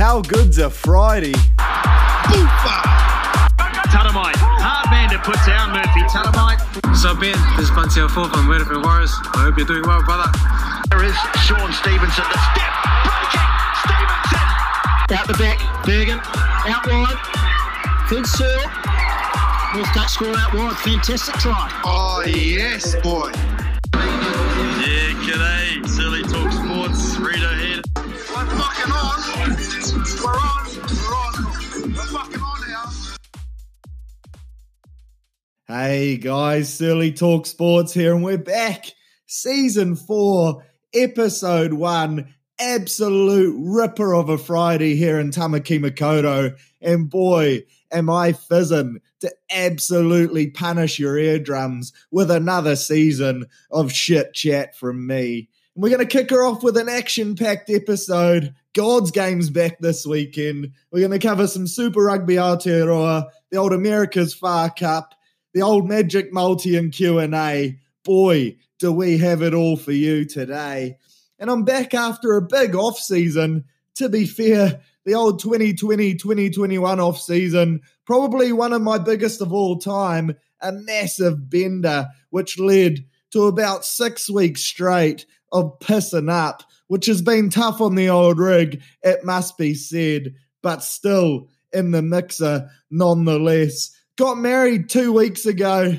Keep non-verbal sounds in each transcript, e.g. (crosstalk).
How good's a Friday? Talamite. Hard man to put down, Murphy. Talamite. So Ben, this is Bunty Fourth on Werribee Warriors. I hope you're doing well, brother. There is Shaun Stevenson. The step. Breaking. Stevenson. Out the back, Bergen. Out wide. Good Searle. North Dutch score out wide. Fantastic try. Oh, yes, boy. Hey guys, Surly Talk Sports here, and we're back. Season four, episode one. Absolute ripper of a Friday here in Tamaki Makaurau. And boy, am I fizzing to absolutely punish your eardrums with another season of shit chat from me. And we're going to kick her off with an action packed episode. God's game's back this weekend. We're going to cover some Super Rugby Aotearoa, the old America's Far Cup, the old Magic Multi and Q&A. Boy, do we have it all for you today. And I'm back after a big off season. To be fair, the old 2020-2021 off season, probably one of my biggest of all time, a massive bender which led to about 6 weeks straight of pissing up, which has been tough on the old rig, it must be said, but still in the mixer nonetheless. Got married two weeks ago.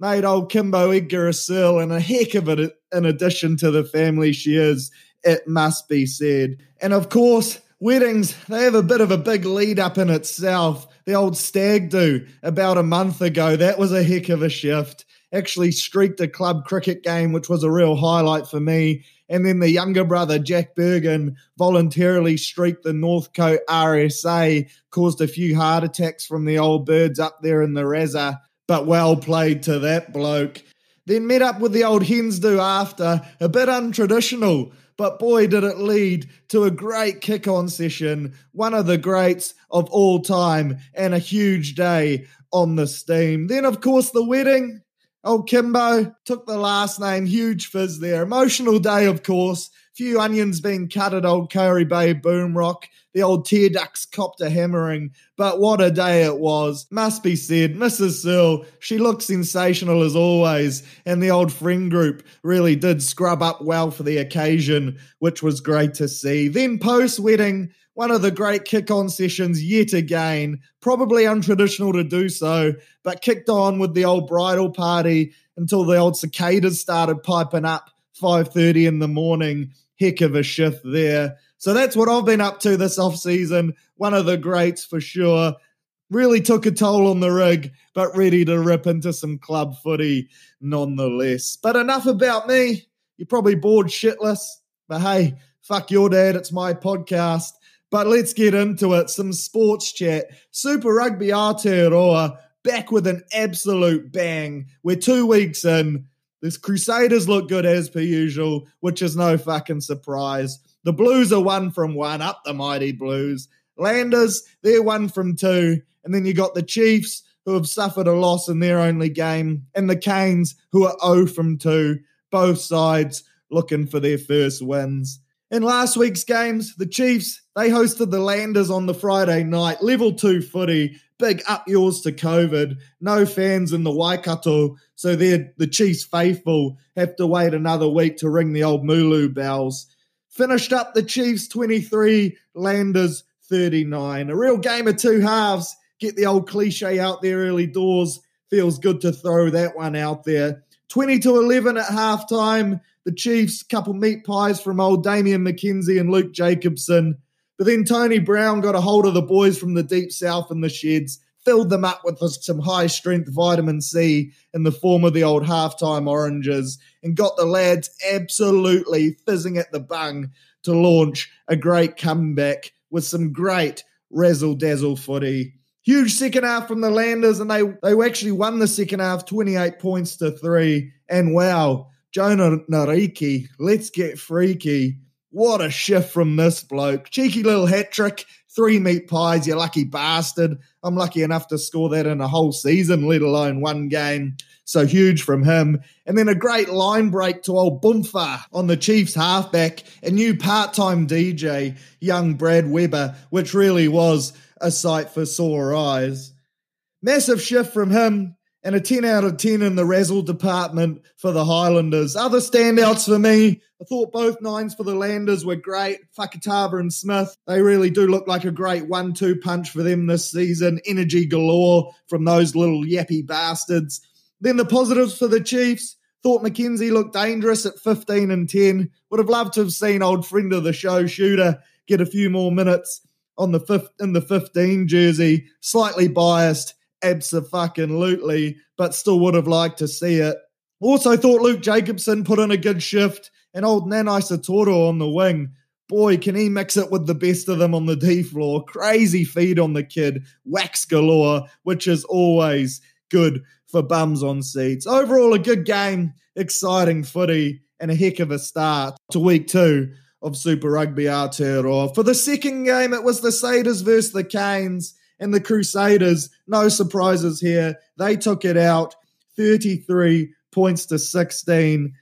Made old Kimbo Edgar a seal, and a heck of it in addition to the family she is, it must be said. And of course, weddings, they have a bit of a big lead up in itself. The old stag do about a month ago, that was a heck of a shift. Actually streaked a club cricket game, which was a real highlight for me. And then the younger brother, Jack Bergen, voluntarily streaked the Northcote RSA, caused a few heart attacks from the old birds up there in the Razza, but well played to that bloke. Then met up with the old hens do after, a bit untraditional, but boy, did it lead to a great kick on session, one of the greats of all time, and a huge day on the steam. Then, of course, the wedding. Old Kimbo took the last name, huge fizz there. Emotional day, of course. Few onions being cut at old Kauri Bay Boomrock. The old tear ducts copped a hammering, but what a day it was. Must be said, Mrs. Searle, she looked sensational as always, and the old friend group really did scrub up well for the occasion, which was great to see. Then post wedding, one of the great kick on sessions yet again. Probably untraditional to do so, but kicked on with the old bridal party until the old cicadas started piping up 5:30 in the morning. Heck of a shift there. So that's what I've been up to this off season. One of the greats for sure. Really took a toll on the rig, but ready to rip into some club footy nonetheless. But enough about me. You're probably bored shitless, but hey, fuck your dad. It's my podcast. But let's get into it. Some sports chat. Super Rugby Aotearoa back with an absolute bang. We're two weeks in. The Crusaders look good as per usual, which is no fucking surprise. The Blues are one from one, up the mighty Blues. Landers, they're one from two. And then you got the Chiefs, who have suffered a loss in their only game, and the Canes, who are 0 from 2. Both sides looking for their first wins. In last week's games, the Chiefs, they hosted the Landers on the Friday night, level two footy, big up yours to COVID. No fans in the Waikato, so the Chiefs faithful have to wait another week to ring the old Mooloo bells. Finished up the Chiefs 23, Landers 39. A real game of two halves. Get the old cliche out there early doors. Feels good to throw that one out there. 20 to 11 at halftime. The Chiefs, couple meat pies from old Damian McKenzie and Luke Jacobson. But then Tony Brown got a hold of the boys from the deep south in the sheds, filled them up with some high strength vitamin C in the form of the old halftime oranges, and got the lads absolutely fizzing at the bung to launch a great comeback with some great razzle dazzle footy. Huge second half from the Landers, and they, they actually won the second half 28 points to three. And wow, Jona Nareki, let's get freaky. What a shift from this bloke. Cheeky little hat trick, three meat pies, you lucky bastard. I'm lucky enough to score that in a whole season, let alone one game. So huge from him. And then a great line break to old Boomfa on the Chiefs halfback, a new part time DJ, young Brad Weber, which really was a sight for sore eyes. Massive shift from him and a 10 out of 10 in the razzle department for the Highlanders. Other standouts for me, I thought both nines for the Landers were great. Fakatava and Smith, they really do look like a great one two punch for them this season. Energy galore from those little yappy bastards. Then the positives for the Chiefs. Thought McKenzie looked dangerous at 15 and 10. Would have loved to have seen old friend of the show, Shooter, get a few more minutes on the fifth in the 15 jersey. Slightly biased Absolutely, but still would have liked to see it. Also thought Luke Jacobson put in a good shift and old Nanai Seturo on the wing. Boy, can he mix it with the best of them on the (laughs) D floor. Crazy feed on the kid, wax galore, which is always good for bums on seats. Overall, a good game, exciting footy, and a heck of a start to week two of Super Rugby Aotearoa. For the second game, it was the Saders versus the Canes and the Crusaders, no surprises here. They took it out 33 points to 16,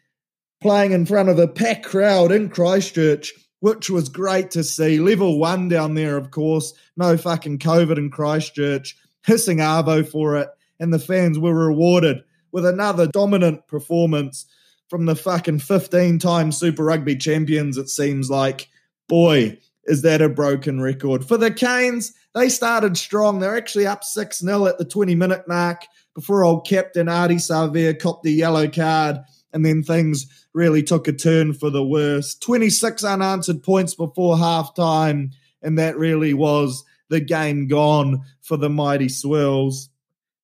playing in front of a packed crowd in Christchurch, which was great to see. Level one down there, of course. No fucking COVID in Christchurch. Hissing Arvo for it. And the fans were rewarded with another dominant performance from the fucking 15 time Super Rugby champions, it seems like. Boy, is that a broken record? For the Canes, they started strong. They're actually up 6 0 at the 20 minute mark before old captain Ardie Savea copped the yellow card, and then things really took a turn for the worse. 26 unanswered points before half time, and that really was the game gone for the mighty Swirls.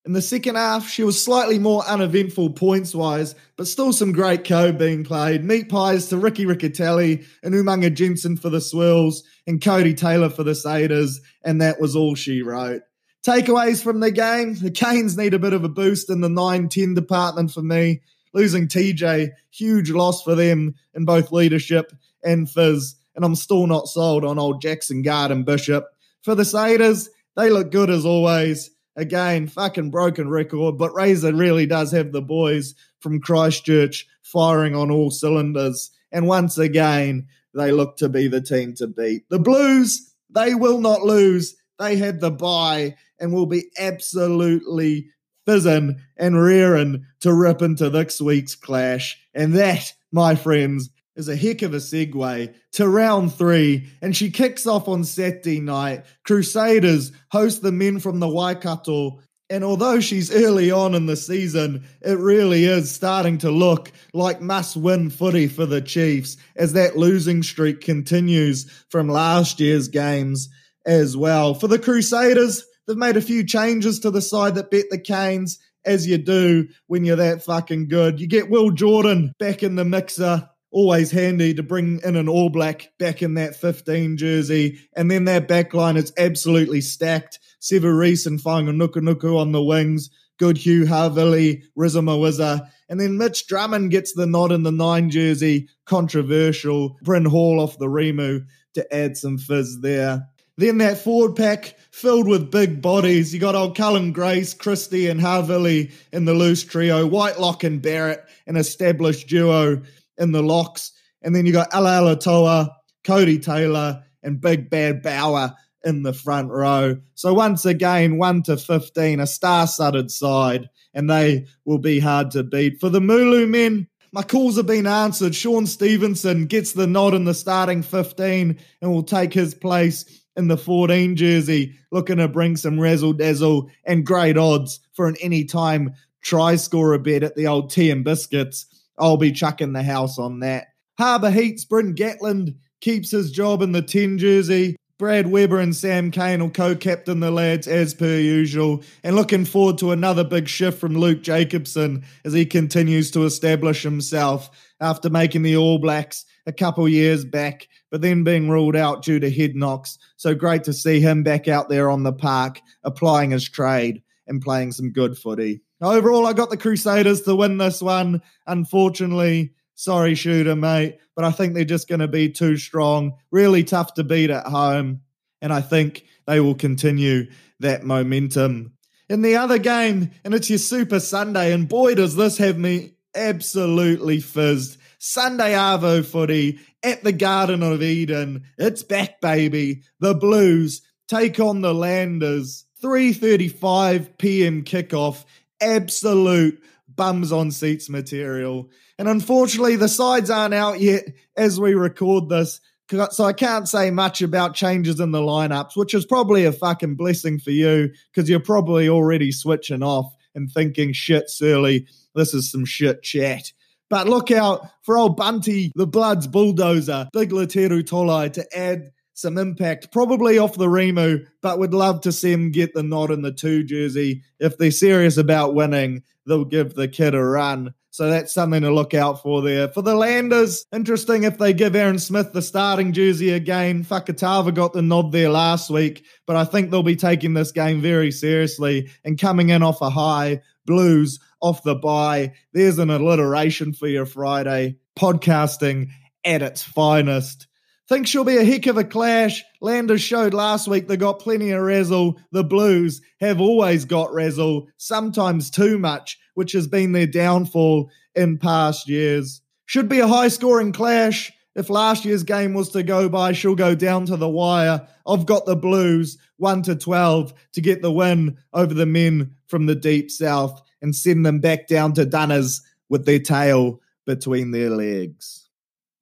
In the second half, she was slightly more uneventful points wise, but still some great code being played. Meat pies to Ricky Riccitelli and Umaga Jensen for the Swirls and Codie Taylor for the Saders, and that was all she wrote. Takeaways from the game the Canes need a bit of a boost in the 9 10 department for me. Losing TJ, huge loss for them in both leadership and fizz, and I'm still not sold on old Jackson Garden Bachop. For the Saders, they look good as always. Again, fucking broken record, but Razor really does have the boys from Christchurch firing on all cylinders. And once again, they look to be the team to beat. The Blues, they will not lose. They had the bye and will be absolutely fizzing and rearing to rip into this week's clash. And that, my friends, is a heck of a segue to round three, and she kicks off on Saturday night. Crusaders host the men from the Waikato, and although she's early on in the season, it really is starting to look like must win footy for the Chiefs as that losing streak continues from last year's games as well. For the Crusaders, they've made a few changes to the side that bet the Canes, as you do when you're that fucking good. You get Will Jordan back in the mixer always handy to bring in an All Black back in that 15 jersey. And then that back line is absolutely stacked. Reece and Fainga'anuku on the wings. Goodhue Havili, Rizamawiza. And then Mitch Drummond gets the nod in the nine jersey. Controversial. Bryn Hall off the Remu to add some fizz there. Then that forward pack filled with big bodies. You got old Cullen Grace, Christie, and Havili in the loose trio. Whitelock and Barrett, an established duo in the locks. And then you got Alaalatoa, Codie Taylor, and Big Bad Bower in the front row. So once again, 1 to 15, a star studded side, and they will be hard to beat. For the Mooloo men, my calls have been answered. Shaun Stevenson gets the nod in the starting 15 and will take his place in the 14 jersey, looking to bring some razzle dazzle and great odds for an anytime try scorer bet at the old tea and biscuits. I'll be chucking the house on that. Harbour Heat's Bryn Gatland keeps his job in the 10 jersey. Brad Weber and Sam Cane will co captain the lads as per usual, and looking forward to another big shift from Luke Jacobson as he continues to establish himself after making the All Blacks a couple years back, but then being ruled out due to head knocks. So great to see him back out there on the park, applying his trade and playing some good footy. Overall, I got the Crusaders to win this one. Unfortunately, Sorry, shooter, mate, but I think they're just going to be too strong, really tough to beat at home. And I think they will continue that momentum. In the other game, and it's your Super Sunday, and boy, does this have me absolutely fizzed. Sunday Arvo footy at the Garden of Eden. It's back, baby. The Blues take on the Landers. 3:35 p.m. kickoff. Absolute bums on seats material. And unfortunately, the sides aren't out yet as we record this. So I can't say much about changes in the lineups, which is probably a fucking blessing for you because you're probably already switching off and thinking, shit, Surly, this is some shit chat. But look out for old Bunty, the Bloods bulldozer, Big Lateru Tolai to add some impact, probably off the Remu, but would love to see him get the nod in the two jersey. If they're serious about winning, they'll give the kid a run. So that's something to look out for there. For the Landers, interesting if they give Aaron Smith the starting jersey again. Fakatava got the nod there last week, but I think they'll be taking this game very seriously and coming in off a high. Blues off the bye. There's an alliteration for your Friday. Podcasting at its finest. Think she'll be a heck of a clash. Landers showed last week they got plenty of razzle. The Blues have always got razzle, sometimes too much, which has been their downfall in past years. Should be a high scoring clash. If last year's game was to go by, she'll go down to the wire. I've got the Blues 1 to 12 to get the win over the men from the deep south and send them back down to Dunners with their tail between their legs.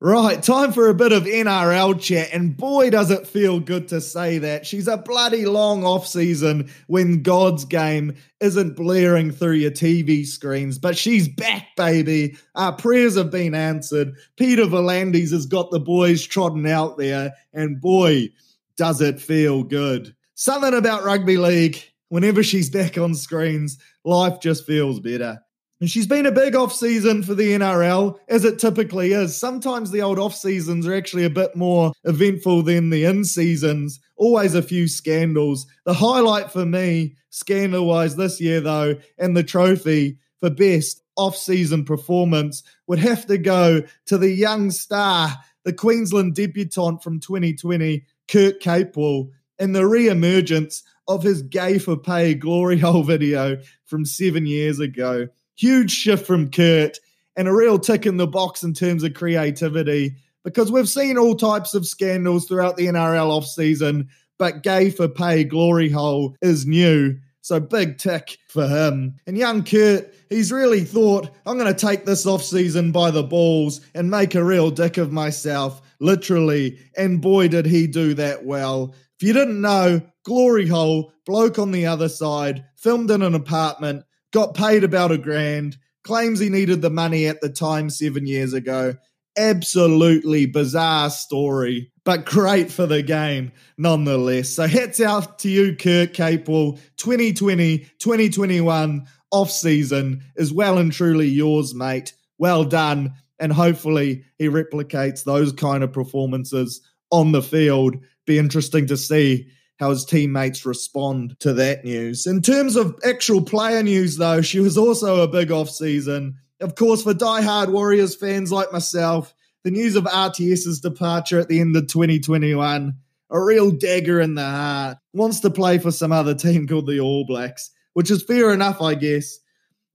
Right, time for a bit of NRL chat, and boy, does it feel good to say that. She's a bloody long off season when God's game isn't blaring through your TV screens, but she's back, baby. Our prayers have been answered. Peter V'landys has got the boys trotting out there, and boy, does it feel good. Something about rugby league, whenever she's back on screens, life just feels better. And she's been a big off season for the NRL, as it typically is. Sometimes the old off seasons are actually a bit more eventful than the in seasons. Always a few scandals. The highlight for me, scandal wise, this year though, and the trophy for best off season performance would have to go to the young star, the Queensland debutant from 2020, Kurt Capewell, and the re emergence of his gay for pay glory hole (laughs) video from seven years ago. Huge shift from Kurt and a real tick in the box in terms of creativity because we've seen all types of scandals throughout the NRL offseason, but gay for pay glory hole is new. So big tick for him. And young Kurt, he's really thought, I'm going to take this offseason by the balls and make a real dick of myself, literally. And boy, did he do that well. If you didn't know, Glory Hole, bloke on the other side, filmed in an apartment, got paid about a grand, claims he needed the money at the time seven years ago. Absolutely bizarre story, but great for the game nonetheless. So hats out to you, Kurt Capel. 2020, 2021 off season is well and truly yours, mate. Well done. And hopefully he replicates those kind of performances on the field. Be interesting to see how his teammates respond to that news. In terms of actual player news, though, she was also a big off season. Of course, for die-hard Warriors fans like myself, the news of RTS's departure at the end of 2021, a real dagger in the heart, wants to play for some other team (laughs) called the All Blacks, which is fair enough, I guess.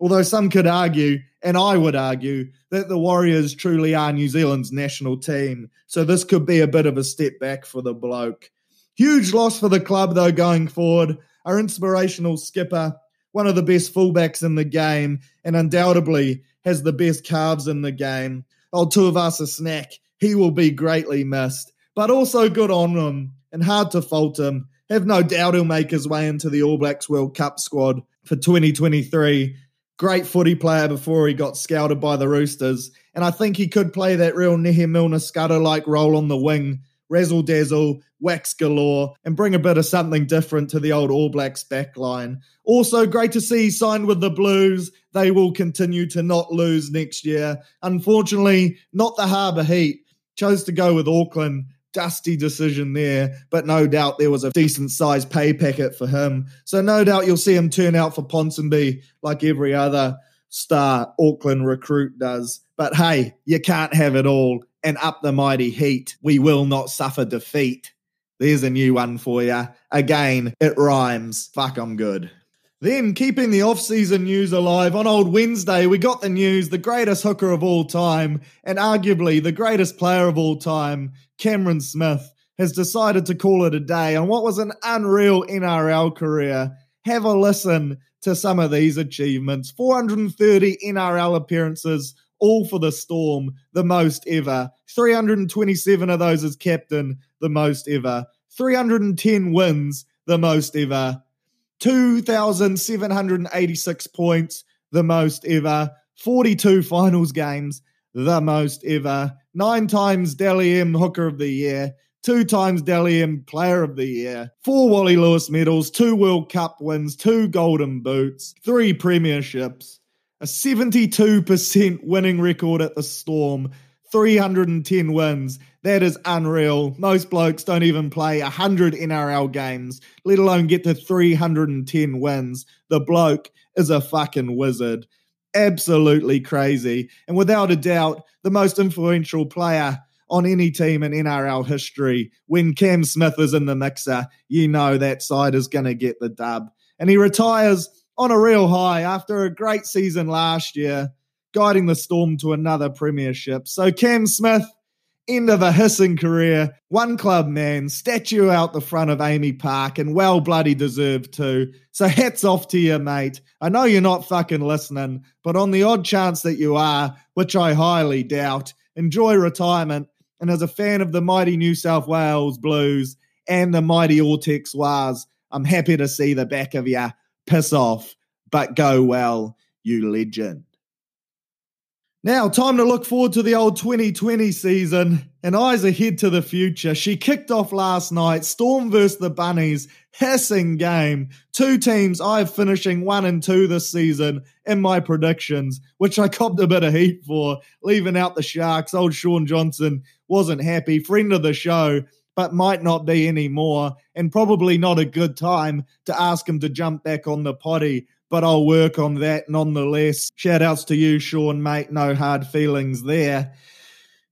Although some could argue, and I would argue, that the Warriors truly are New Zealand's national team. So this could be a bit of a step back for the bloke. Huge loss for the club, though, going forward. Our inspirational skipper, one of the best fullbacks in the game, and undoubtedly has the best calves in the game. Oh, Old Tuivasa Snack, he will be greatly missed, but also good on him and hard to fault him. Have no doubt he'll make his way into the All Blacks World Cup squad for 2023. Great footy player before he got scouted by the Roosters, and I think he could play that real Nehe Scudder like role on the wing razzle dazzle, wax galore, and bring a bit of something different to the old All Blacks backline. Also, great to see signed with the Blues. They will continue to not lose next year. Unfortunately, not the Harbour Heat. Chose to go with Auckland. Dusty decision there, but no doubt there was a decent sized pay packet for him. So, no doubt you'll see him turn out for Ponsonby like every other star Auckland recruit does. But hey, you can't have it all. And up the mighty heat, we will not suffer defeat. There's a new one for you. Again, it rhymes. Fuck, I'm good. Then, keeping the off-season news alive, on old Wednesday, we got the news the greatest hooker of all time, and arguably the greatest player of all time, Cameron Smith, has decided to call it a day on what was an unreal NRL career. Have a listen to some of these achievements 430 NRL appearances, all for the Storm, the most ever. 327 of those as captain, the most ever. 310 wins, the most ever. 2,786 points, the most ever. 42 finals games, the most ever. Nine times Dally M Hooker of the Year. Two times Dally M Player of the Year. Four Wally Lewis medals. Two World Cup wins. Two Golden Boots. Three Premierships. A 72% winning record at the Storm. 310 wins. That is unreal. Most blokes don't even play 100 NRL games, let alone get to 310 wins. The bloke is a fucking wizard. Absolutely crazy. And without a doubt, the most influential player on any team in NRL history. When Cam Smith is in the mixer, you know that side is going to get the dub. And he retires on a real high after a great season last year, guiding the Storm to another premiership. So, Cam Smith, end of a hissing career, one club man, statue out the front of AAMI Park, and well bloody deserved too. So hats off to you, mate. I know you're not fucking listening, but on the odd chance that you are, which I highly doubt, enjoy retirement. And as a fan of the mighty New South Wales Blues and the mighty Ortex Wars, I'm happy to see the back of you. Piss off, but go well, you legend. Now, time to look forward to the old 2020 season and eyes ahead to the future. She kicked off last night, Storm versus the Bunnies, hissing game. Two teams I've finishing one and two this season in my predictions, which I copped a bit of heat for, leaving out the Sharks. Old Shaun Johnson wasn't happy, friend of the show, but might not be anymore, and probably not a good time to ask him to jump back on the potty but I'll work on that nonetheless. Shout outs to you, Sean, mate. No hard feelings there.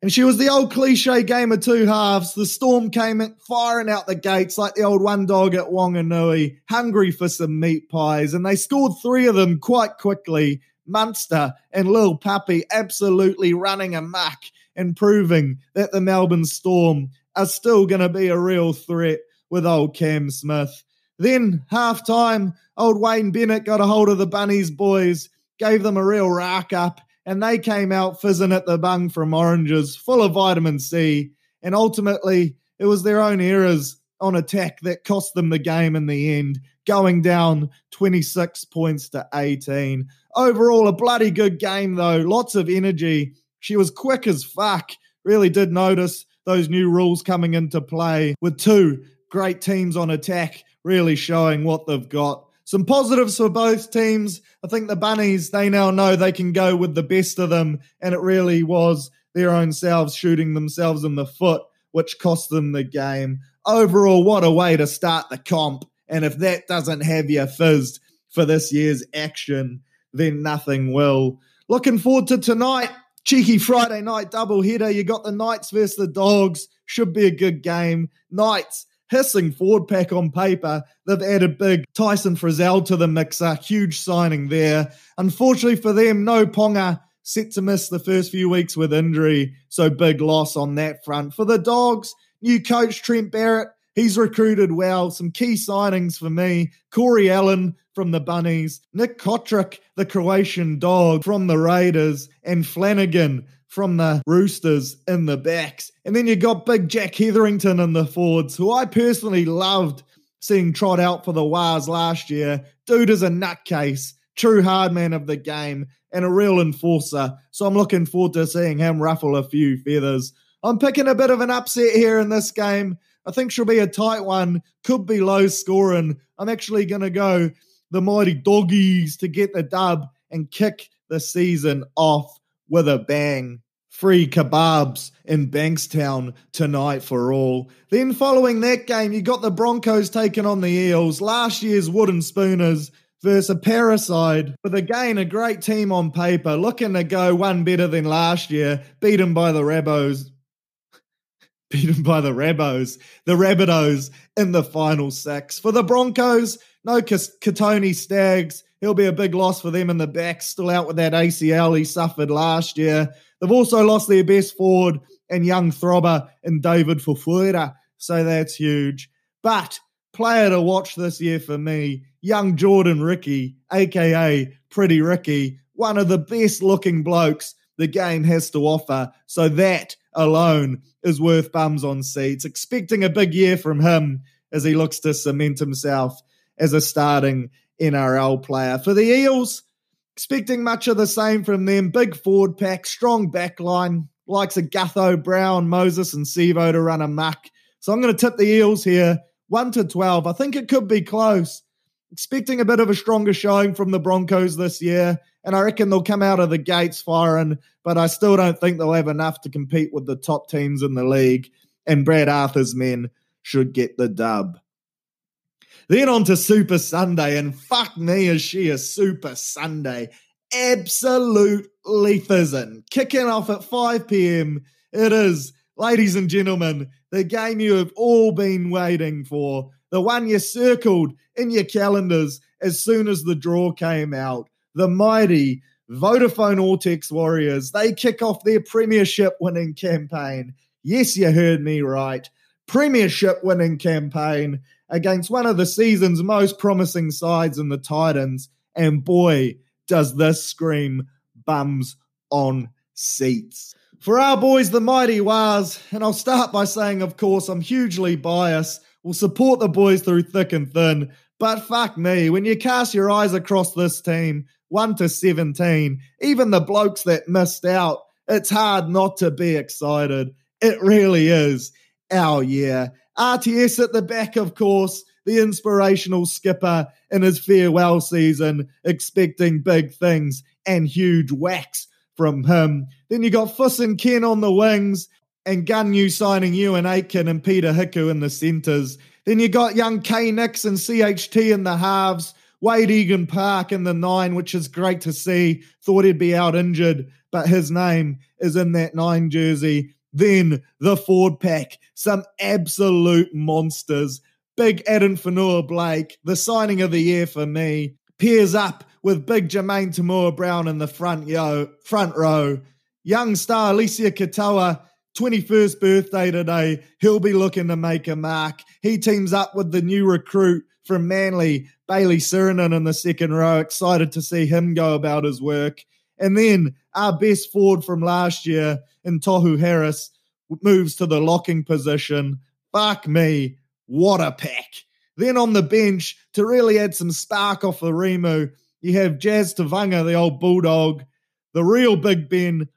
And she was the old cliche game of two halves. The storm came firing out the gates like the old one dog at Wanganui, hungry for some meat pies. And they scored three of them quite quickly. Munster and Lil Puppy absolutely running amok and proving that the Melbourne Storm are still going to be a real threat with old Cam Smith. Then, half time, old Wayne Bennett got a hold of the Bunnies boys, gave them a real rack up, and they came out fizzing at the bung from oranges, full of vitamin C. And ultimately, it was their own errors on attack that cost them the game in the end, going down 26 points to 18. Overall, a bloody good game, though. Lots of energy. She was quick as fuck. Really did notice those new rules coming into play with two great teams on attack really showing what they've got. Some positives for both teams. I think the Bunnies, they now know they can go with the best of them, and it really was their own selves shooting themselves in the foot, which cost them the game. Overall, what a way to start the comp. And if that doesn't have you fizzed for this year's action, then nothing will. Looking forward to tonight. Cheeky Friday night double header. You got the Knights versus the Dogs. Should be a good game. Knights hissing forward pack on paper. They've added big Tyson Frizell to the mixer. Huge signing there. Unfortunately for them, no Ponga set to miss the first few weeks with injury. So big loss on that front. For the Dogs, new coach Trent Barrett. He's recruited well. Some key signings for me. Corey Allan from the Bunnies, Nick Cotric, the Croatian dog from the Raiders, and Flanagan from the Roosters in the backs. And then you got big Jack Hetherington in the forwards, who I personally loved seeing trot out for the Wars last year. Dude is a nutcase, true hard man of the game, and a real enforcer. So I'm looking forward to seeing him ruffle a few feathers. I'm picking a bit of an upset here in this game. I think she'll be a tight one, could be low scoring. I'm actually going to go the mighty doggies to get the dub and kick the season off with a bang. Free kebabs in Bankstown tonight for all. Then, following that game, you got the Broncos taking on the Eels. Last year's wooden spooners, versus a parasite again a great team on paper, looking to go one better than last year, beaten by the Rebos. Beaten by the Rebos, the Rabbitohs in the final six. For the Broncos, no Kotoni Staggs. He'll be a big loss for them in the back, still out with that ACL he suffered last year. They've also lost their best forward and young throbber in David Fifita, so that's huge. But player to watch this year for me, young Jordan Riki, aka Pretty Ricky, one of the best looking blokes the game has to offer. So that alone is worth bums on seats. Expecting a big year from him as he looks to cement himself as a starting NRL player. For the Eels, expecting much of the same from them. Big forward pack, strong backline, likes of Gutho, Brown, Moses, and Sivo to run a muck. So I'm going to tip the Eels here, 1 to 12. I think it could be close. Expecting a bit of a stronger showing from the Broncos this year, and I reckon they'll come out of the gates firing, but I still don't think they'll have enough to compete with the top teams in the league, and Brad Arthur's men should get the dub. Then on to Super Sunday, and fuck me, is she a Super Sunday? Absolute lethism. Kicking off at 5 p.m. It is, ladies and gentlemen, the game you have all been waiting for, the one you circled in your calendars as soon as the draw came out. The mighty Vodafone Ortex Warriors, they kick off their premiership winning campaign. Yes, you heard me right. Premiership winning campaign against one of the season's most promising sides in the Titans. And boy, does this scream bums on seats. For our boys, the mighty Wars, and I'll start by saying, of course, I'm hugely biased. We'll support the boys through thick and thin. But fuck me, when you cast your eyes across this team, 1 to 17, even the blokes that missed out, it's hard not to be excited. It really is our year. RTS at the back, of course, the inspirational skipper in his farewell season, expecting big things and huge whacks from him. Then you got Fuss and Ken on the wings, and Gunyu signing Euan Aitken and Peter Hiku in the centres. Then you got young K Nix and CHT in the halves. Wayde Egan Park in the nine, which is great to see. Thought he'd be out injured, but his name is in that nine jersey. Then the Ford pack, some absolute monsters. Big Addin Fonua-Blake, the signing of the year for me, pairs up with big Jamayne Taunoa-Brown in the front yo front row. Young star Eliesa Katoa, 21st birthday today. He'll be looking to make a mark. He teams up with the new recruit from Manly, Bayley Sironen in the second row. Excited to see him go about his work. And then our best forward from last year in Tohu Harris moves to the locking position. Fuck me. What a pack. Then on the bench, to really add some spark off the Remu, you have Jazz Tevaga, the old bulldog, the real Big Ben,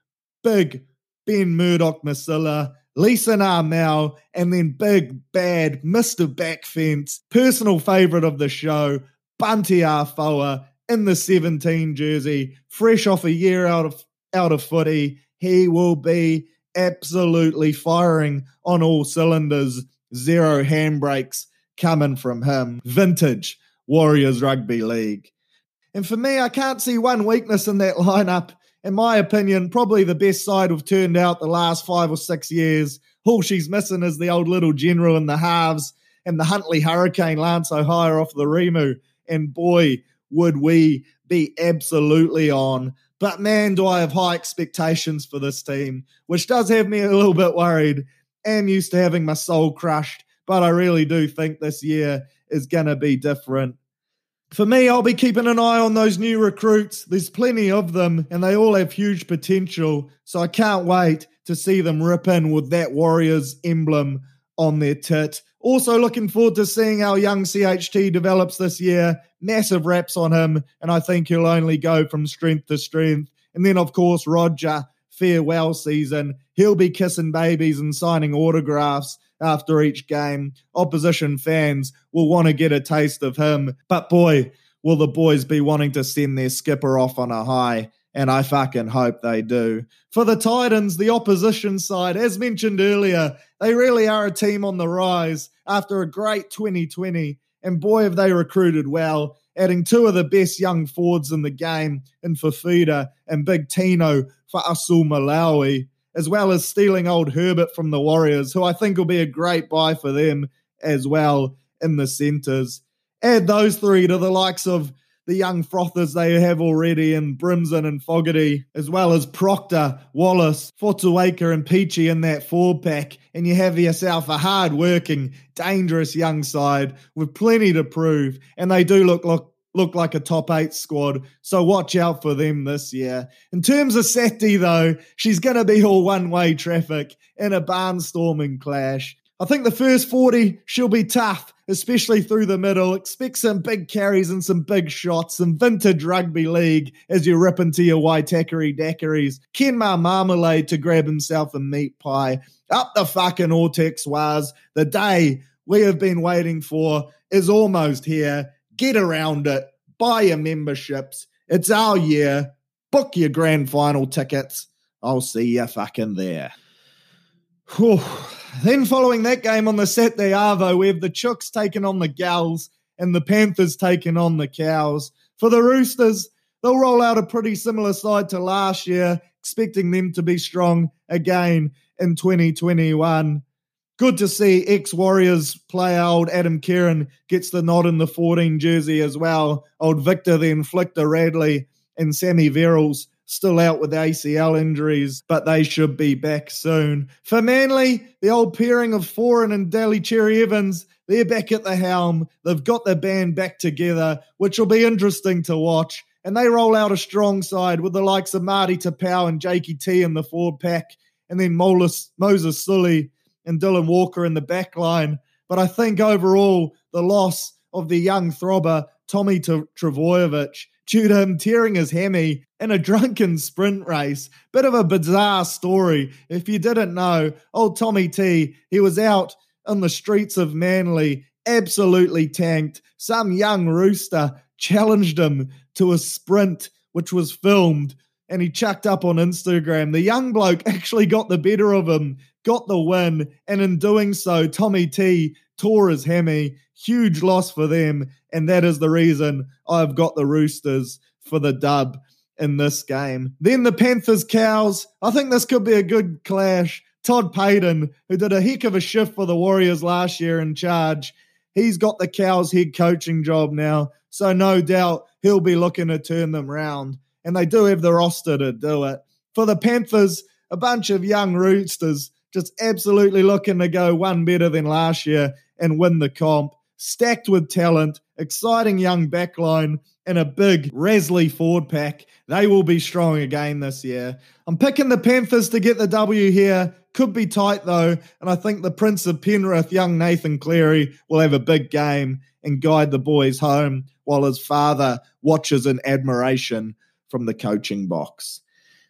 big Ben Murdoch Masila, Lisa Armel, and then big bad Mr. Backfence, personal favourite of the show, Bunty Afoa in the 17 jersey, fresh off a year out of out of footy. He will be absolutely firing on all cylinders zero handbrakes coming from him. Vintage Warriors Rugby League. And for me, I can't see one weakness in that (laughs) lineup. In my opinion, probably the best side we've turned out the last five or six years. All she's missing is the old little general in the halves and the Huntly Hurricane Lance O'Hire off the Remu. And boy, would we be absolutely on. But man, do I have high expectations for this team, which does have me a little bit worried am used to having my soul crushed, but I really do think this year is going to be different. For me, I'll be keeping an eye on those new recruits. There's plenty of them, and they all have huge potential. So I can't wait to see them rip in with that Warriors emblem on their tit. Also, looking forward to seeing how young CHT develops this year. Massive raps on him, and I think he'll only go from strength to strength. And then, of course, Roger farewell season. He'll be kissing babies and signing autographs after each game. Opposition fans will want to get a taste of him. But boy, will the boys be wanting to send their skipper off on a high. And I fucking hope they do. For the Titans, the opposition side, as mentioned earlier, they really are a team on the rise after a great 2020. And boy, have they recruited well. adding two of the best young forwards in the game in Fifita and Big Tino Fa'asuamaleaui, as well as stealing old Herbert from the Warriors, who I think will be a great buy for them as well in the centres. Add those three to the likes of the young frothers they have already in Brimson and Fogarty, as well as Proctor, Wallace, Fotuaika, and Peachy in that four pack, and you have yourself a hard working, dangerous young side with plenty to prove, and they do look look look like a top eight squad, so watch out for them this year. In terms of Seti, though, she's going to be all one way traffic in a barnstorming clash. I think the first 40, she'll be tough, especially through the middle. Expect some big carries and some big shots, some vintage rugby league as you rip into your Waitakere daiquiris. Kenmar Marmalade to grab himself a meat pie. Up the fucking Ortex was. The day we have been waiting for is almost here. Get around it. Buy your memberships. It's our year. Book your grand final tickets. I'll see you fucking there. Whew. Then, following that game on the Saturday Arvo, we have the Chooks taking on the Gals and the Panthers taking on the Cows. For the Roosters, they'll roll out a pretty similar side to last year, expecting them to be strong again in 2021. Good to see ex Warriors player old Adam Keighran gets the nod in the 14 jersey as well. Old Victor, then Flicker Radley, and Sammy Verrills still out with ACL injuries, but they should be back soon. For Manly, the old pairing of Foran and Daly Cherry Evans, they're back at the helm. They've got the band back together, which will be interesting to watch. And they roll out a strong side with the likes of Marty Taupau and Jakey T in the forward pack, and then Moses, Moses Suli and Dylan Walker in the back line. But I think overall, the loss of the young throbber, Tommy Trbojevic, due to him tearing his hammy in a drunken sprint race. Bit of a bizarre story. If you didn't know, old Tommy T, he was out on the streets of Manly, absolutely tanked. Some young rooster challenged him to a sprint, which was filmed, and he chucked up on Instagram. The young bloke actually got the better of him, got the win, and in doing so, Tommy T tore his hammy. Huge loss for them, and that is the reason I've got the Roosters for the dub in this game. Then the Panthers Cows. I think this could be a good clash. Todd Payten, who did a heck of a shift for the Warriors last year in charge, he's got the Cows head coaching job now. So no doubt he'll be looking to turn them round. And they do have the roster to do it. For the Panthers, a bunch of young roosters just absolutely looking to go one better than last year and win the comp. Stacked with talent, exciting young backline, and a big Resley forward pack. They will be strong again this year. I'm picking the Panthers to get the W here. Could be tight though, and I think the Prince of Penrith, young Nathan Cleary, will have a big game and guide the boys home while his father watches in admiration from the coaching box.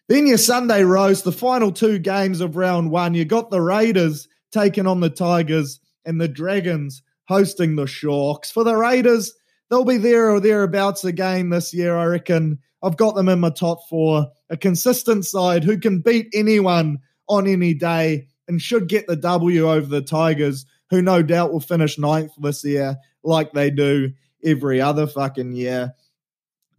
Then your Sunday roast, the final two games of round one. You got the Raiders taking on the Tigers and the Dragons hosting the Sharks. For the Raiders, they'll be there or thereabouts again this year, I reckon. I've got them in my top four. A consistent side who can beat anyone on any day and should get the W over the Tigers, who no doubt will finish ninth this year, like they do every other fucking year.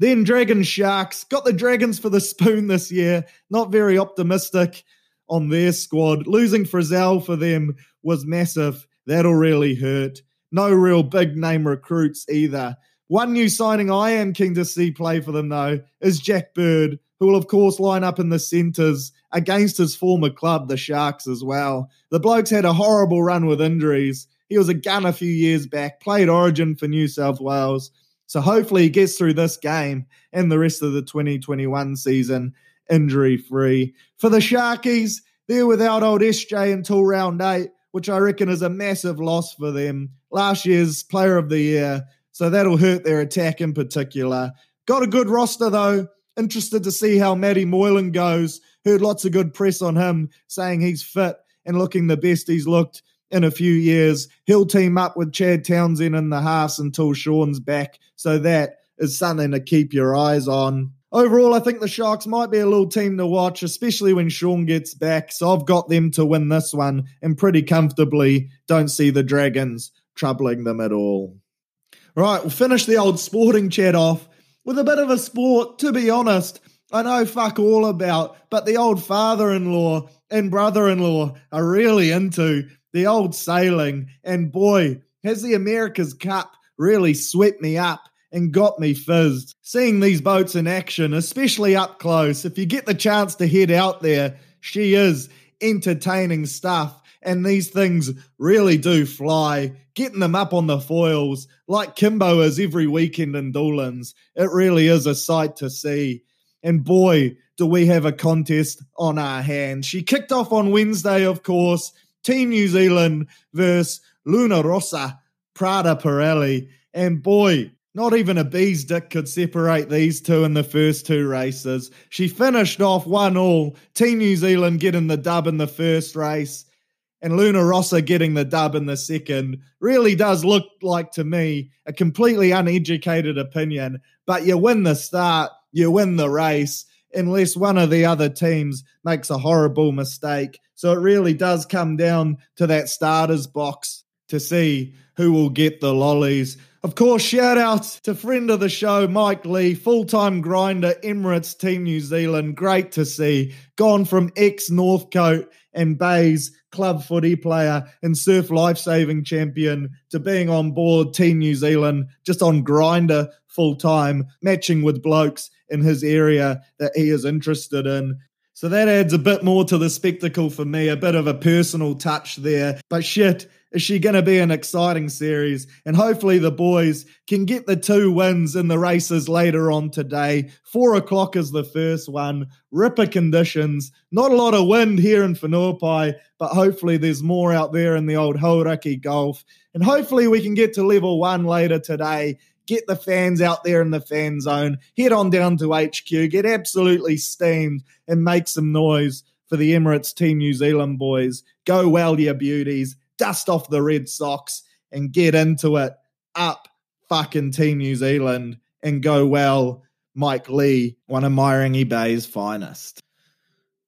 Then Dragon Sharks got the Dragons for the spoon this year. Not very optimistic on their squad. Losing Frizell for them was massive. That'll really hurt. No real big name recruits either. One new signing I am keen to see play for them, though, is Jack Bird, who will, of course, line up in the centres against his former club, the Sharks, as well. The bloke's had a horrible run with injuries. He was a gun a few years back, played Origin for New South Wales, so hopefully he gets through this game and the rest of the 2021 season injury free. For the Sharkies, they're without old SJ until round eight, which I reckon is a massive loss for them. Last year's player of the year, so that'll hurt their attack in particular. Got a good roster though. Interested to see how Matty Moylan goes. Heard lots of good press on him, saying he's fit and looking the best he's looked in a few years. He'll team up with Chad Townsend in the halves until Shaun's back. So that is something to keep your eyes on. Overall, I think the Sharks might be a little team to watch, especially when Shaun gets back. So I've got them to win this one and pretty comfortably. Don't see the Dragons troubling them at all. Right, we'll finish the old sporting chat off with a bit of a sport, to be honest. I know fuck all about, but the old father in law and brother in law are really into the old sailing. And boy, has the America's Cup really swept me up and got me fizzed. Seeing these boats in action, especially up close, if you get the chance to head out there, she is entertaining stuff. And these things really do fly. Getting them up on the foils, like Kimbo is every weekend in Doolan's, it really is a sight to see. And boy, do we have a contest on our hands. She kicked off on Wednesday, of course. Team New Zealand versus Luna Rossa, Prada Pirelli. And boy, not even a bee's dick could separate these two in the first two races. She finished off one all. Team New Zealand getting the dub in the first race and Luna Rossa getting the dub in the second really does look like to me a completely uneducated opinion. But you win the start, you win the race, unless one of the other teams makes a horrible mistake. So it really does come down to that starters box to see who will get the lollies. Of course, shout out to friend of the show, Mike Lee, full time grinder, Emirates Team New Zealand. Great to see. Gone from ex Northcote and Bays club footy player and surf life saving champion to being on board Team New Zealand, just on grinder full time, matching with blokes in his area that he is interested in. So that adds a bit more to the spectacle for me, a bit of a personal touch there. But shit, is she going to be an exciting series? And hopefully the boys can get the two wins in the races later on today. Four o'clock is the first one. Ripper conditions. Not a lot of wind here in Whenuapai, but hopefully there's more out there in the old Hauraki Gulf. And hopefully we can get to level one later today get the fans out there in the fan zone, head on down to HQ, get absolutely steamed and make some noise for the Emirates Team New Zealand boys. Go well, you beauties dust off the Red Sox and get into it up fucking Team New Zealand and go well, Mike Lee, one of Mairangi Bay's finest.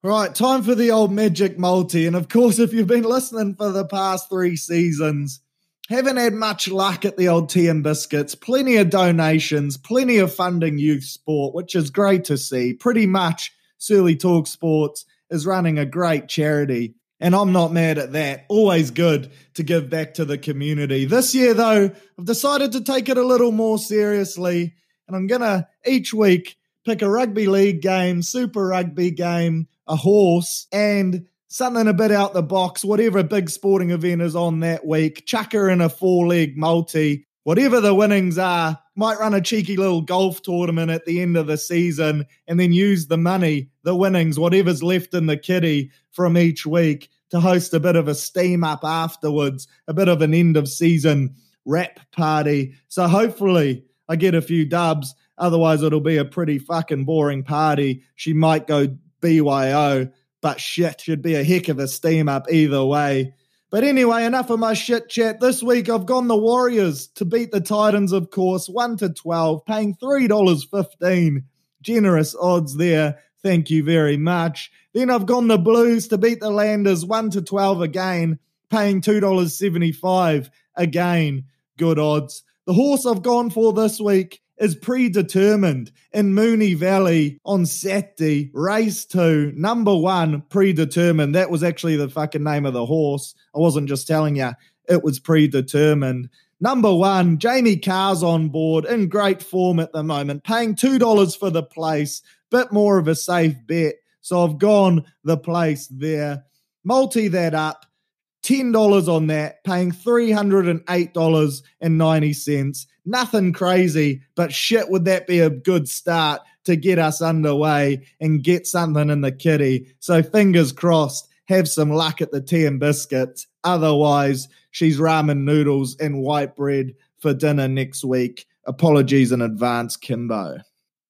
Right, time for the old magic multi. And of course, if you've been listening for the past three seasons, haven't had much luck at the old tea and biscuits. Plenty of donations, plenty of funding youth sport, which is great to see. Pretty much Surly Talk Sports is running a great charity. And I'm not mad at that. Always good to give back to the community. This year, though, I've decided to take it a little more seriously. And I'm going to each week pick a rugby league game, super rugby game, a horse, and something a bit out the box, whatever big sporting event is on that week. Chuck her in a four leg multi. Whatever the winnings are, might run a cheeky little golf tournament at the end of the season and then use the money, the winnings, whatever's left in the kitty from each week to host a bit of a steam up afterwards, a bit of an end of season wrap party. So hopefully I get a few dubs. Otherwise, it'll be a pretty fucking boring party. She might go BYO, but shit, should be a heck of a steam up either way. But anyway, enough of my shit chat. This week I've gone the Warriors to beat the Titans, of course, 1 to 12, paying $3.15. Generous odds there. Thank you very much. Then I've gone the Blues to beat the Landers 1 to 12 again, paying $2.75 again. Good odds. The horse I've gone for this week is predetermined in Moonee Valley on Saturday. Race two, number one, predetermined. That was actually the fucking name of the horse. I wasn't just telling you, it was predetermined. Number one, Jamie Kah's on board in great form at the moment, paying $2 for the place, bit more of a safe bet. So I've gone the place there. Multi that up, $10 on that, paying $308.90. Nothing crazy, but shit, would that be a good start to get us underway and get something in the kitty? So fingers crossed, have some luck at the tea and biscuits. Otherwise, she's ramen noodles and white bread for dinner next week. Apologies in advance, Kimbo.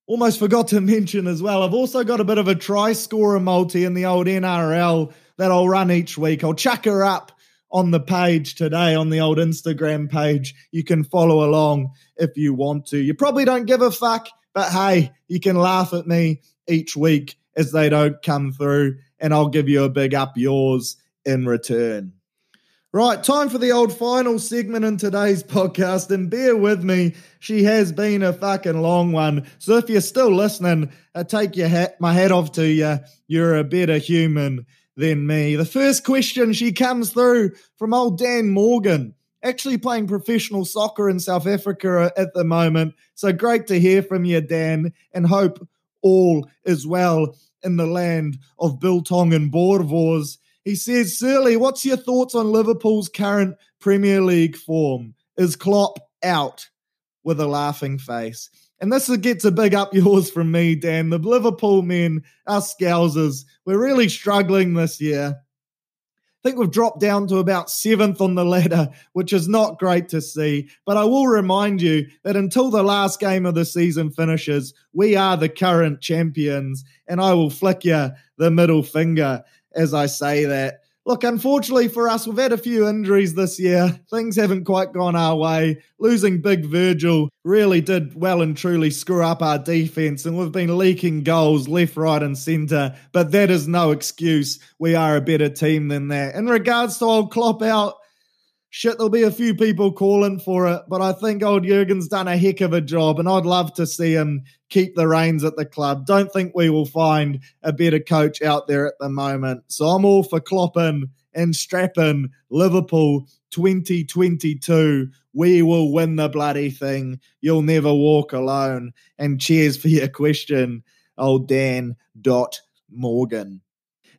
Almost forgot to mention as well, I've also got a bit of a try scorer multi in the old NRL that I'll run each week. I'll chuck her up on the page today, on the old Instagram page. You can follow along if you want to. You probably don't give a fuck, but hey, you can laugh at me each week as they don't come through, and I'll give you a big up yours in return. Right, time for the old final segment in today's podcast, and bear with me, she has been a fucking long one. So if you're still listening, I take your hat, my hat off to you. You're a better human than me. The first question she comes through from old Dan Morgan, actually playing professional soccer in South Africa at the moment. So great to hear from you, Dan, and hope all is well in the land of Biltong and Boerewors. He says, Surly, what's your thoughts on Liverpool's current Premier League form? Is Klopp out? With a laughing face. And this gets a big up yours from me, Dan. The Liverpool men, us Scousers, we're really struggling this year. I think we've dropped down to about seventh on the ladder, which is not great to see. But I will remind you that until the last game of the season finishes, we are the current champions. And I will flick you the middle finger as I say that. Look, unfortunately for us, we've had a few injuries this year. Things haven't quite gone our way. Losing Big Virgil really did well and truly screw up our defense, and we've been leaking goals left, right, and centre. But that is no excuse. We are a better team than that. In regards to old Klopp out, shit, there'll be a few people calling for it, but I think old Jurgen's done a heck of a job, and I'd love to see him keep the reins at the club. Don't think we will find a better coach out there at the moment. So I'm all for clopping and strapping Liverpool 2022. We will win the bloody thing. You'll never walk alone. And cheers for your question, old Dan dot Morgan.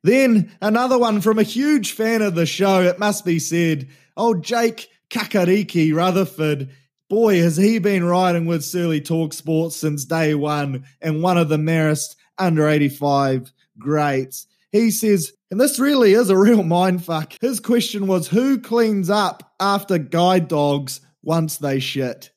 Then another one from a huge fan of the show, it must be said. Oh, Jake Kakariki Rutherford. Boy, has he been riding with Surly Talk Sports since day one and one of the merest under 85 greats. He says, and this really is a real (laughs) mindfuck. His question was who cleans up after guide dogs once they shit?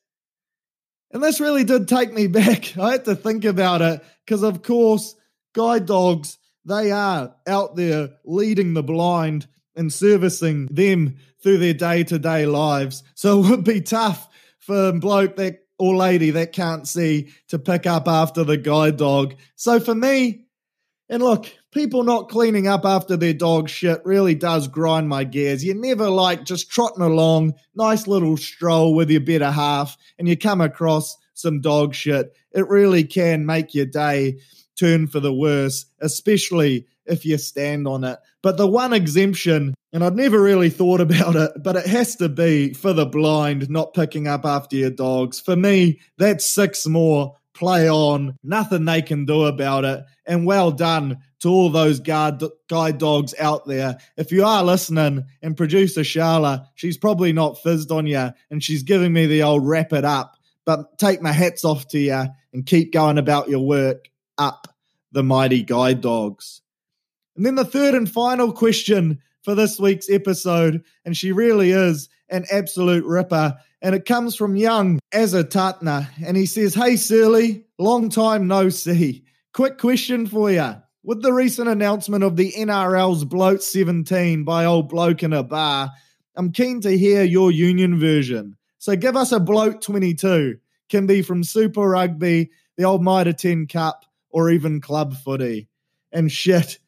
And this really did take me (laughs) back. I had to think about it because, of course, guide dogs they are out there leading the blind and servicing them through their day to day lives. So it would be tough for a bloke that or lady that can't see to pick up after the guide dog. So for me, and look, people not cleaning up after their dog shit really does grind my gears. You never like just trotting along, nice little stroll with your better half, and you come across some dog shit. It really can make your day turn for the worse, especially if you stand on it. But the one exemption, and I'd never really thought about it, but it has to be for the blind not picking up after your dogs. For me, that's six more. Play on. Nothing they can do about it. And well done to all those guard, guide dogs out there. If you are listening and producer Sharla, she's probably not fizzed on you and she's giving me the old wrap it up. But take my hats off to you and keep going about your work up the mighty guide dogs. And then the third and final question for this week's episode, and she really is an absolute ripper. And it comes from young Azatatna. And he says, Hey, Surly, long time no see. Quick question for you. With the recent announcement of the NRL's Bloat 17 by old bloke in a bar, I'm keen to hear your union version. So give us a Bloat 22. Can be from Super Rugby, the old Mitre 10 Cup, or even club footy. And shit,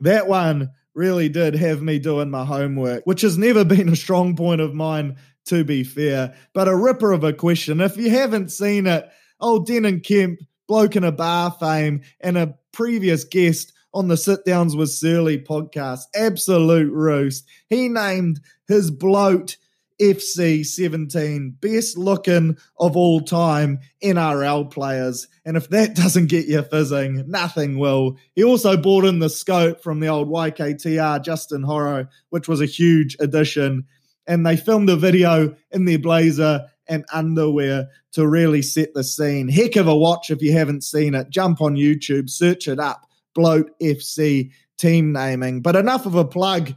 that one really did have me doing my homework, which has never (laughs) been a strong point of mine, to be fair. But a ripper of a question. If you haven't seen it, old Denan Kemp, bloke in a bar fame, and a previous guest on the Sit Downs with Surly podcast, absolute roost. He named his bloat FC 17, best looking of all time NRL players. And if that (laughs) doesn't get you fizzing, nothing will. He also bought in the scope from the old YKTR Justin Horo, which was a huge addition. And they filmed a video in their blazer and underwear to really set the scene. Heck of a watch if you haven't seen it. Jump on YouTube, search it up. Bloat FC team naming. But enough of a plug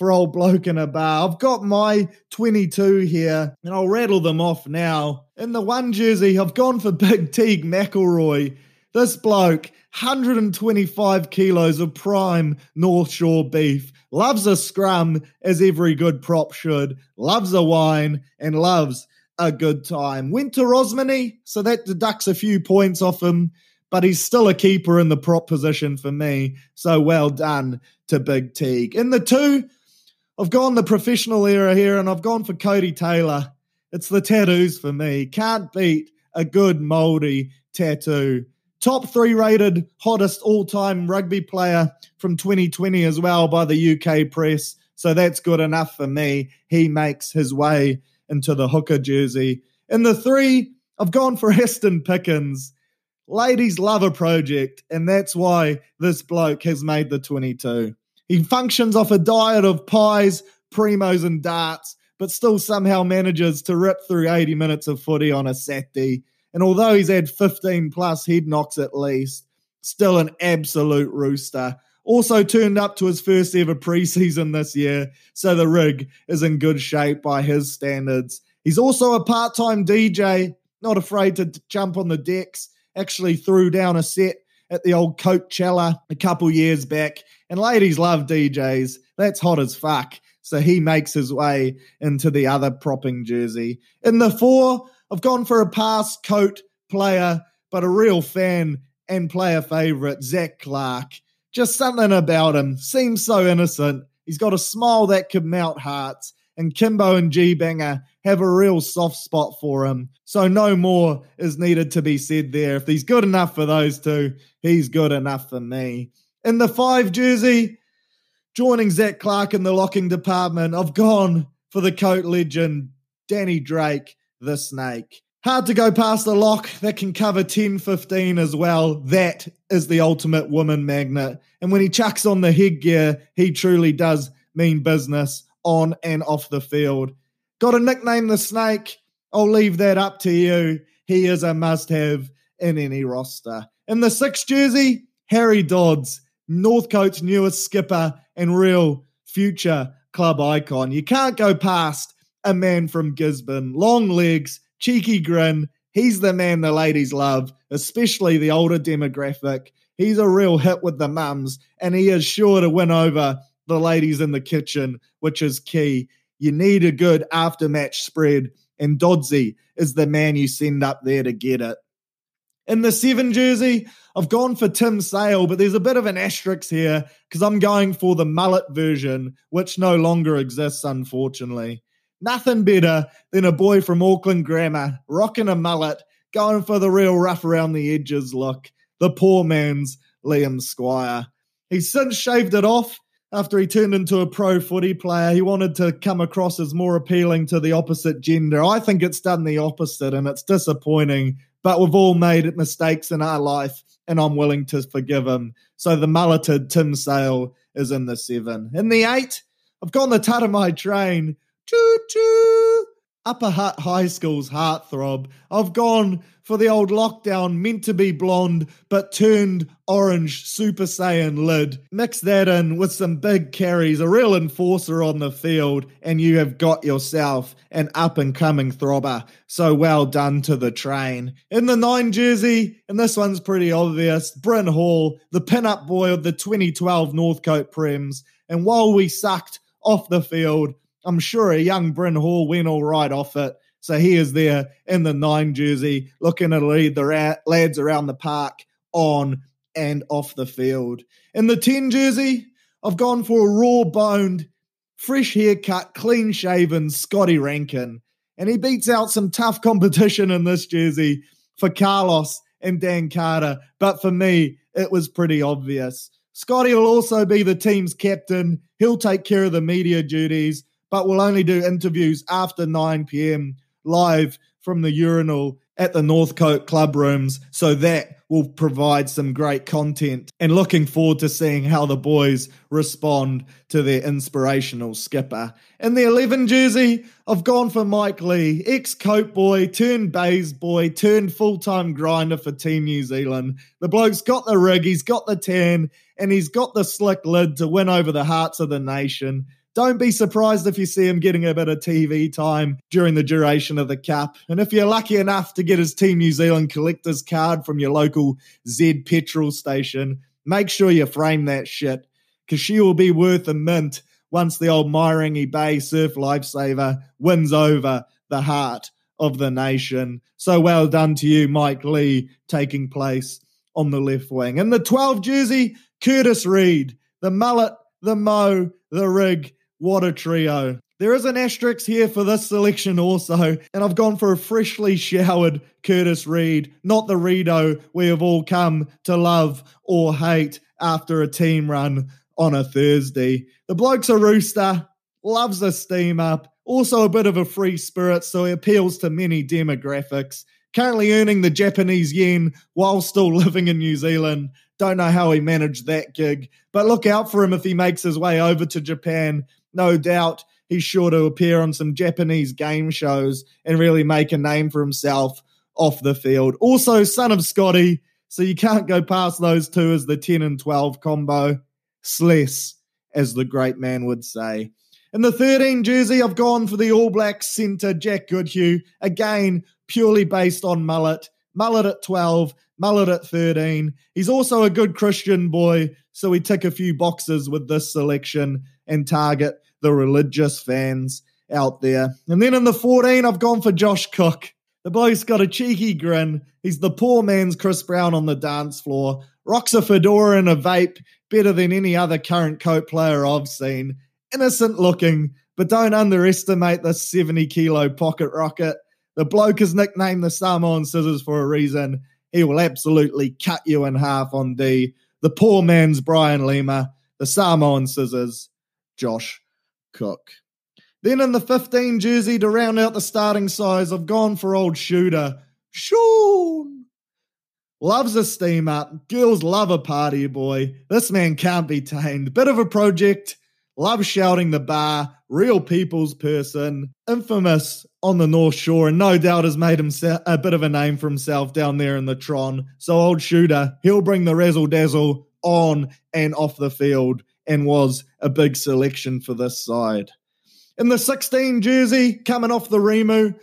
for old bloke in a bar. I've got my 22 here, and I'll rattle them off now. In the one jersey, I've gone for Big Teague McElroy. This bloke, 125 kilos of prime North Shore beef, loves a scrum as every good prop should, loves a wine, and loves a good time. Went to Rosmini, so that deducts a few points off him, but he's still a keeper in the prop position for me. So well done to Big Teague. In the two, I've gone the professional era here and I've gone for Codie Taylor. It's the tattoos for me. Can't beat a good moldy tattoo. Top three rated hottest all time rugby player from 2020 as well by the UK press. So that's good enough for me. He makes his way into the hooker jersey. In the three, I've gone for (laughs) Heston Pickens. Ladies love a project, and that's why this bloke has made the 22. He functions off a diet of pies, primos, and darts, but still somehow manages to rip through 80 minutes of footy on a Saturday. And although he's had 15 plus head knocks at least, still an absolute rooster. Also turned up to his first ever preseason this year, so the rig is in good shape by his standards. He's also a part time DJ, not afraid to jump on the decks. Actually, threw down a set at the old Coachella a couple years back. And ladies love DJs. That's hot as fuck. So he makes his way into the other propping jersey. In the four, I've gone for a pass coat player, but a real fan and player favourite, Zac Clarke. Just something about him seems so innocent. He's got a smile that could melt hearts, and Kimbo and G Banger have a real soft spot for him. So no more is needed to be said there. If he's good enough for those two, he's good enough for me. In the five jersey, joining Zac Clark in the locking department, I've gone for the coat legend, Danny Drake, the snake. Hard to go past a lock that can cover 10 15 as well. That is the ultimate woman magnet. And when he chucks on the headgear, he truly does mean business on and off the field. Got a nickname, the snake? I'll leave that up to you. He is a must have in any roster. In the sixth jersey, Harry Dodds, Northcote's newest skipper and real future club icon. You can't go past a man from Gisborne. Long legs, cheeky grin. He's the man the ladies love, especially the older demographic. He's a real hit with the mums, and he is sure to win over the ladies in the kitchen, which is key. You need a good after-match spread, and Dodsey is the man you send up there to get it. In the seven jersey, I've gone for Tim Sale, but there's a bit of an asterisk here because I'm going for the mullet version, which no longer exists, unfortunately. Nothing better than a boy from Auckland Grammar rocking a mullet, going for the real rough around the edges look. The poor man's Liam Squire. He's since shaved it off after he turned into a pro footy player. He wanted to come across as more appealing to the opposite gender. I think it's done the opposite and it's disappointing, but we've all made mistakes in our life and I'm willing to forgive him. So the mulleted Tim Sale is in the seven. In the eight, I've gone the tut of my train Choo choo. Upper Hutt High School's heartthrob. I've gone for the old lockdown, meant to be blonde, but turned orange Super Saiyan lid. Mix that in with some big carries, a real enforcer on the field, and you have got yourself an up and coming throbber. So well done to the train. In the nine jersey, and this one's pretty obvious, Bryn Hall, the pin-up boy of the 2012 Northcote Prems. And while we sucked off the field, I'm sure a young Bryn Hall went all right off it. So he is there in the nine jersey, looking to lead the lads around the park on and off the field. In the 10 jersey, I've gone for a raw boned, fresh haircut, clean shaven Scotty Rankin. And he beats out some tough competition in this jersey for Carlos and Dan Carter. But for me, it was pretty obvious. Scotty will also be the team's captain. He'll take care of the media duties but we'll only do interviews after 9 p.m. live from the urinal at the Northcote club rooms. So that will provide some great content and looking forward to seeing how the boys respond to their inspirational skipper. In the 11 jersey, I've gone for Mike Lee, ex Cope boy, turned Bays boy, turned full time grinder for Team New Zealand. The bloke's got the rig, he's got the tan, and he's got the slick lid to win over the hearts of the nation. Don't be surprised if you see him getting a bit of TV time during the duration of the cap. And if you're lucky enough to get his Team New Zealand collector's card from your local Z petrol station, make sure you frame that shit because she will be worth a mint once the old Mairangi Bay surf lifesaver wins over the heart of the nation. So well done to you, Mike Lee, taking place on the left wing. And the 12 jersey, Curtis Reed, the mullet, the mo, the rig, What a trio. There is an asterisk here for this selection also, and I've gone for a freshly showered Curtis Reed, not the Reedo we have all come to love or hate after a team run on a Thursday. The bloke's a rooster, loves a steam up, also a bit of a free spirit, so he appeals to many demographics. Currently earning the Japanese yen while still (laughs) living in New Zealand. Don't know how he managed that gig, but look out for him if he makes his way over to Japan. No doubt he's sure to appear on some Japanese game shows and really make a name for himself off the field. Also, son of Scotty, so you can't go past those two as the 10 and 12 combo. Sless, as the great man would say. In the 13 jersey, I've gone for the All Blacks centre Jack Goodhue, again, purely based on mullet. Mullet at 12, mullet at 13. He's also a good Christian boy, so we tick a few boxes with this selection and target the religious fans out there. And then in the 14, I've gone for Josh Cook. The bloke's got a cheeky grin. He's the poor man's Chris Brown on the dance floor. Rocks a fedora and a vape better than any other current coat player I've seen. Innocent looking, but don't underestimate the 70 kilo pocket rocket. The bloke is nicknamed the Samoan Scissors for a reason. He will absolutely cut you in half on D. The poor man's Brian Lima. The Samoan Scissors, Josh Cook. Then in the 15 jersey to round out the starting size, I've gone for old shooter. Sean. Loves a steam up. Girls love a party boy. This man can't be tamed. Bit of a project. Loves shouting the bar. Real people's person. Infamous on the North Shore and no doubt has made himself a bit of a name for himself down there in the Tron. So old shooter, he'll bring the razzle dazzle on and off the field and was a big selection for this side. In the 16 jersey, coming off the Rimu,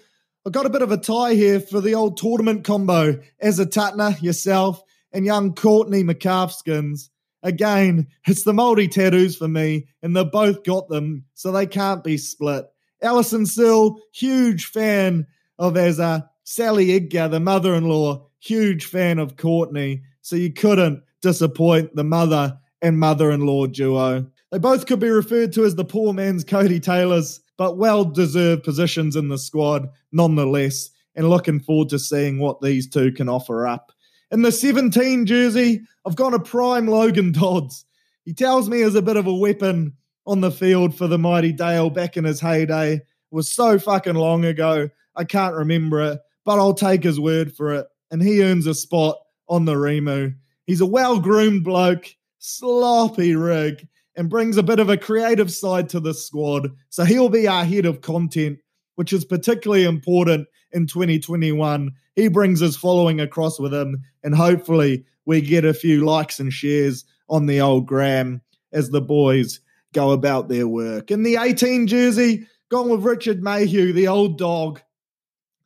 I got a bit of a tie here for the old tournament combo as a Tutner, yourself, and young Courtney McCalfskins. Again, it's the multi tattoos for me, and they've both got them, so they can't be split. Alison Sill, huge fan of Azza. Sally Edgar, the mother in law, huge fan of Courtney, so you couldn't disappoint the mother and mother in law duo. They both could be referred to as the poor man's Codie Taylors, but well deserved positions in the squad nonetheless, and looking forward to seeing what these two can offer up. In the 17 jersey, I've got a prime Logan Dodds. He tells me as a bit of a weapon on the field for the mighty Dale back in his heyday. It was so fucking long ago, I can't remember it, but I'll take his word for it. And he earns a spot on the Rimu. He's a well groomed bloke sloppy rig and brings a bit of a creative side to the squad. So he'll be our head of content, which is particularly important in 2021. He brings his following across with him, and hopefully we get a few likes and shares on the old gram as the boys go about their work. In the 18 jersey, gone with Richard Mayhew, the old dog.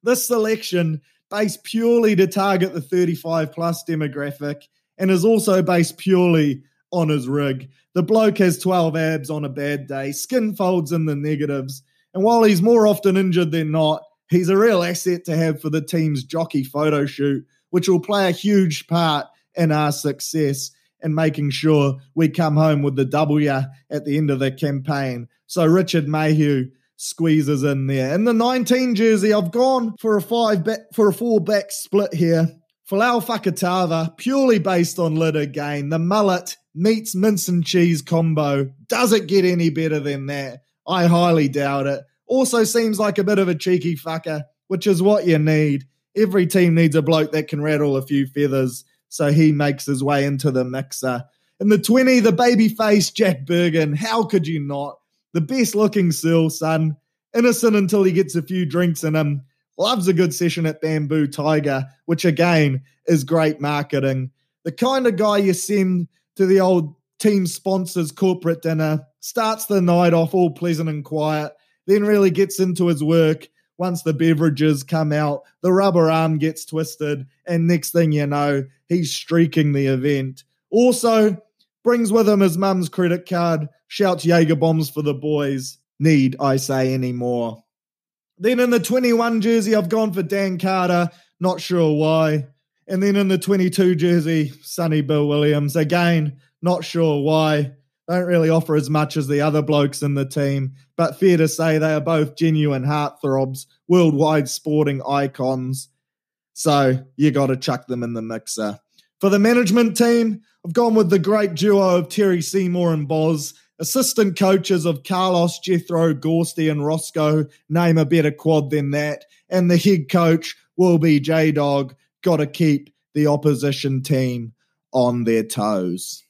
This selection based purely to target the 35 plus demographic and is also based purely on his rig. The bloke has 12 abs on a bad day, skin folds in the negatives, and while he's more often injured than not, he's a real asset to have for the team's jockey photo shoot, which will play a huge part in our success and making sure we come home with the W at the end of the campaign. So Richard Mayhew squeezes in there. In the 19 jersey, I've gone for a five back for a four back split here. Folau Fakatava, purely based on litter gain. The mullet meets mince and cheese combo. Does it get any better than that? I highly doubt it. Also seems like a bit of a cheeky fucker, which is what you need. Every team needs a bloke that can rattle a few feathers, so he makes his way into the mixer. In the 20, the baby face Jack Bergen. How could you not? The best looking Sill, son. Innocent until he gets a few drinks in him loves a good session at Bamboo Tiger, which again is great marketing. The kind of guy you send to the old team sponsors corporate dinner, starts the night off all pleasant and quiet, then really gets into his work. Once the beverages come out, the rubber arm gets twisted, and next thing you know, he's streaking the event. Also, brings with him his mum's credit card, shouts Jaeger bombs for the boys. Need I say any more? Then in the 21 jersey, I've gone for Dan Carter. Not sure why. And then in the 22 jersey, Sonny Bill Williams. Again, not sure why. don't really offer as much as the other blokes in the team, but fair to say they are both genuine heartthrobs, worldwide sporting icons. So you got to chuck them in the mixer. For the management team, I've gone with the great duo of Terry Seymour and Boz, assistant coaches of Carlos, Jethro, Gorsty, and Roscoe. Name a better quad than that. And the head coach will be J Dog. Got to keep the opposition team on their toes.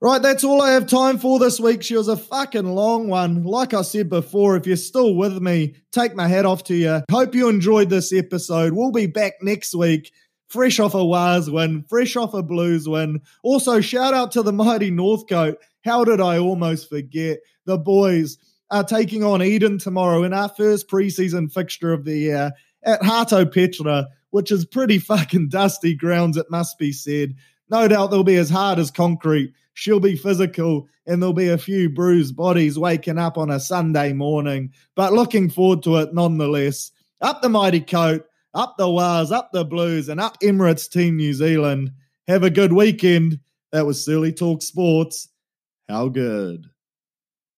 Right, that's all I have time for this week. She was a fucking long one. Like I said before, if you're still with me, take my hat off to you. Hope you enjoyed this episode. We'll be back next week, fresh off a Wars win, fresh off a Blues win. Also, shout out to the mighty Northcote. How did I almost forget? The boys are taking on Eden tomorrow in our first preseason fixture of the year at Hato Petera, which is pretty fucking dusty grounds, it must be said. No doubt they'll be as hard as concrete she'll be physical and there'll be a few bruised bodies waking up on a Sunday morning. But looking forward to it nonetheless. Up the mighty coat, up the Wars, up the Blues, and up Emirates Team New Zealand. Have a good weekend. That was Surly Talk Sports. How good.